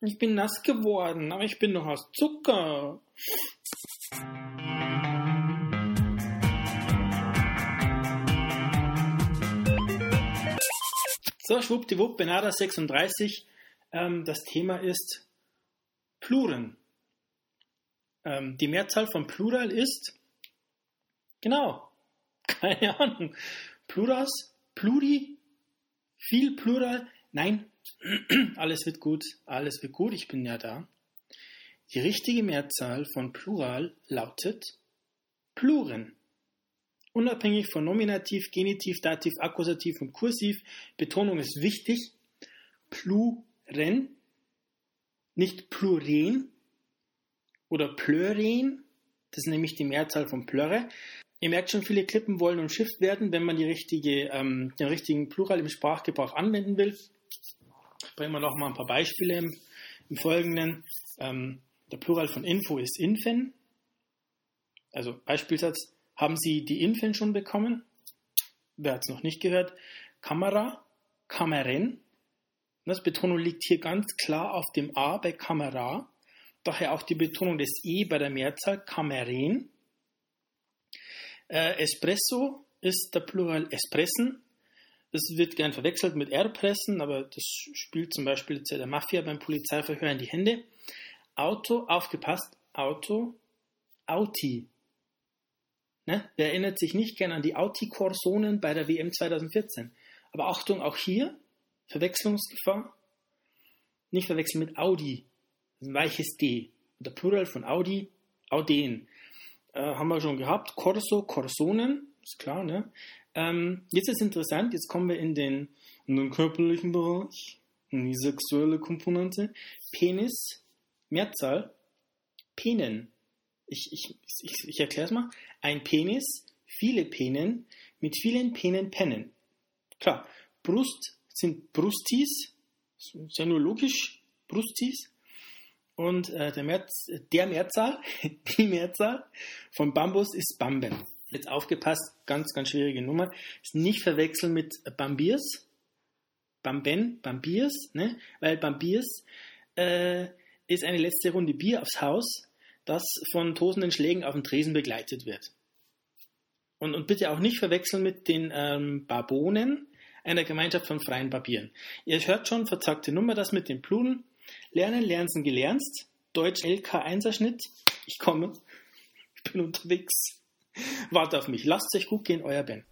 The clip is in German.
Ich bin nass geworden, aber ich bin noch aus Zucker. So, schwuppdiwupp, Benada 36. Ähm, das Thema ist Pluren. Ähm, die Mehrzahl von Plural ist, genau, keine Ahnung, Pluras, Pluri, viel Plural, nein, alles wird gut, alles wird gut, ich bin ja da. Die richtige Mehrzahl von Plural lautet Pluren. Unabhängig von Nominativ, Genitiv, Dativ, Akkusativ und Kursiv, Betonung ist wichtig. Pluren, nicht Pluren oder Pleuren, das ist nämlich die Mehrzahl von Plöre. Ihr merkt schon, viele Klippen wollen umschifft werden, wenn man richtige, ähm, den richtigen Plural im Sprachgebrauch anwenden will. Bringen wir noch mal ein paar Beispiele im, im Folgenden. Ähm, der Plural von Info ist Infen. Also Beispielsatz, haben Sie die Infen schon bekommen? Wer hat es noch nicht gehört? Kamera, Kameren. Das Betonung liegt hier ganz klar auf dem A bei Kamera. Daher auch die Betonung des E bei der Mehrzahl Kameren. Äh, Espresso ist der Plural Espressen. Das wird gern verwechselt mit R-Pressen, aber das spielt zum Beispiel der Mafia beim Polizeiverhör in die Hände. Auto, aufgepasst, Auto, Auti. Ne? Wer erinnert sich nicht gern an die Auti-Korsonen bei der WM 2014? Aber Achtung, auch hier, Verwechslungsgefahr. Nicht verwechseln mit Audi, ein weiches D. Der Plural von Audi, Auden. Äh, haben wir schon gehabt. Corso, Corsonen, ist klar, ne? Ähm, jetzt ist interessant, jetzt kommen wir in den, in den körperlichen Bereich, in die sexuelle Komponente. Penis, Mehrzahl, Penen. Ich, ich, ich, ich erkläre es mal. Ein Penis, viele Penen, mit vielen Penen pennen. Klar, Brust sind Brustis, ist ja nur logisch, Brustis. Und äh, der, Mehrz, der Mehrzahl, die Mehrzahl von Bambus ist Bamben jetzt aufgepasst, ganz, ganz schwierige Nummer, ist nicht verwechseln mit Bambiers, Bamben, Bambiers, ne? weil Bambiers äh, ist eine letzte Runde Bier aufs Haus, das von tosenden Schlägen auf dem Tresen begleitet wird. Und, und bitte auch nicht verwechseln mit den ähm, Barbonen, einer Gemeinschaft von freien Barbieren. Ihr hört schon, verzagte Nummer, das mit den Pluren. Lernen, lernen, gelernt. Deutsch LK 1er Schnitt. Ich komme. Ich bin unterwegs. Warte auf mich. Lasst euch gut gehen, euer Ben.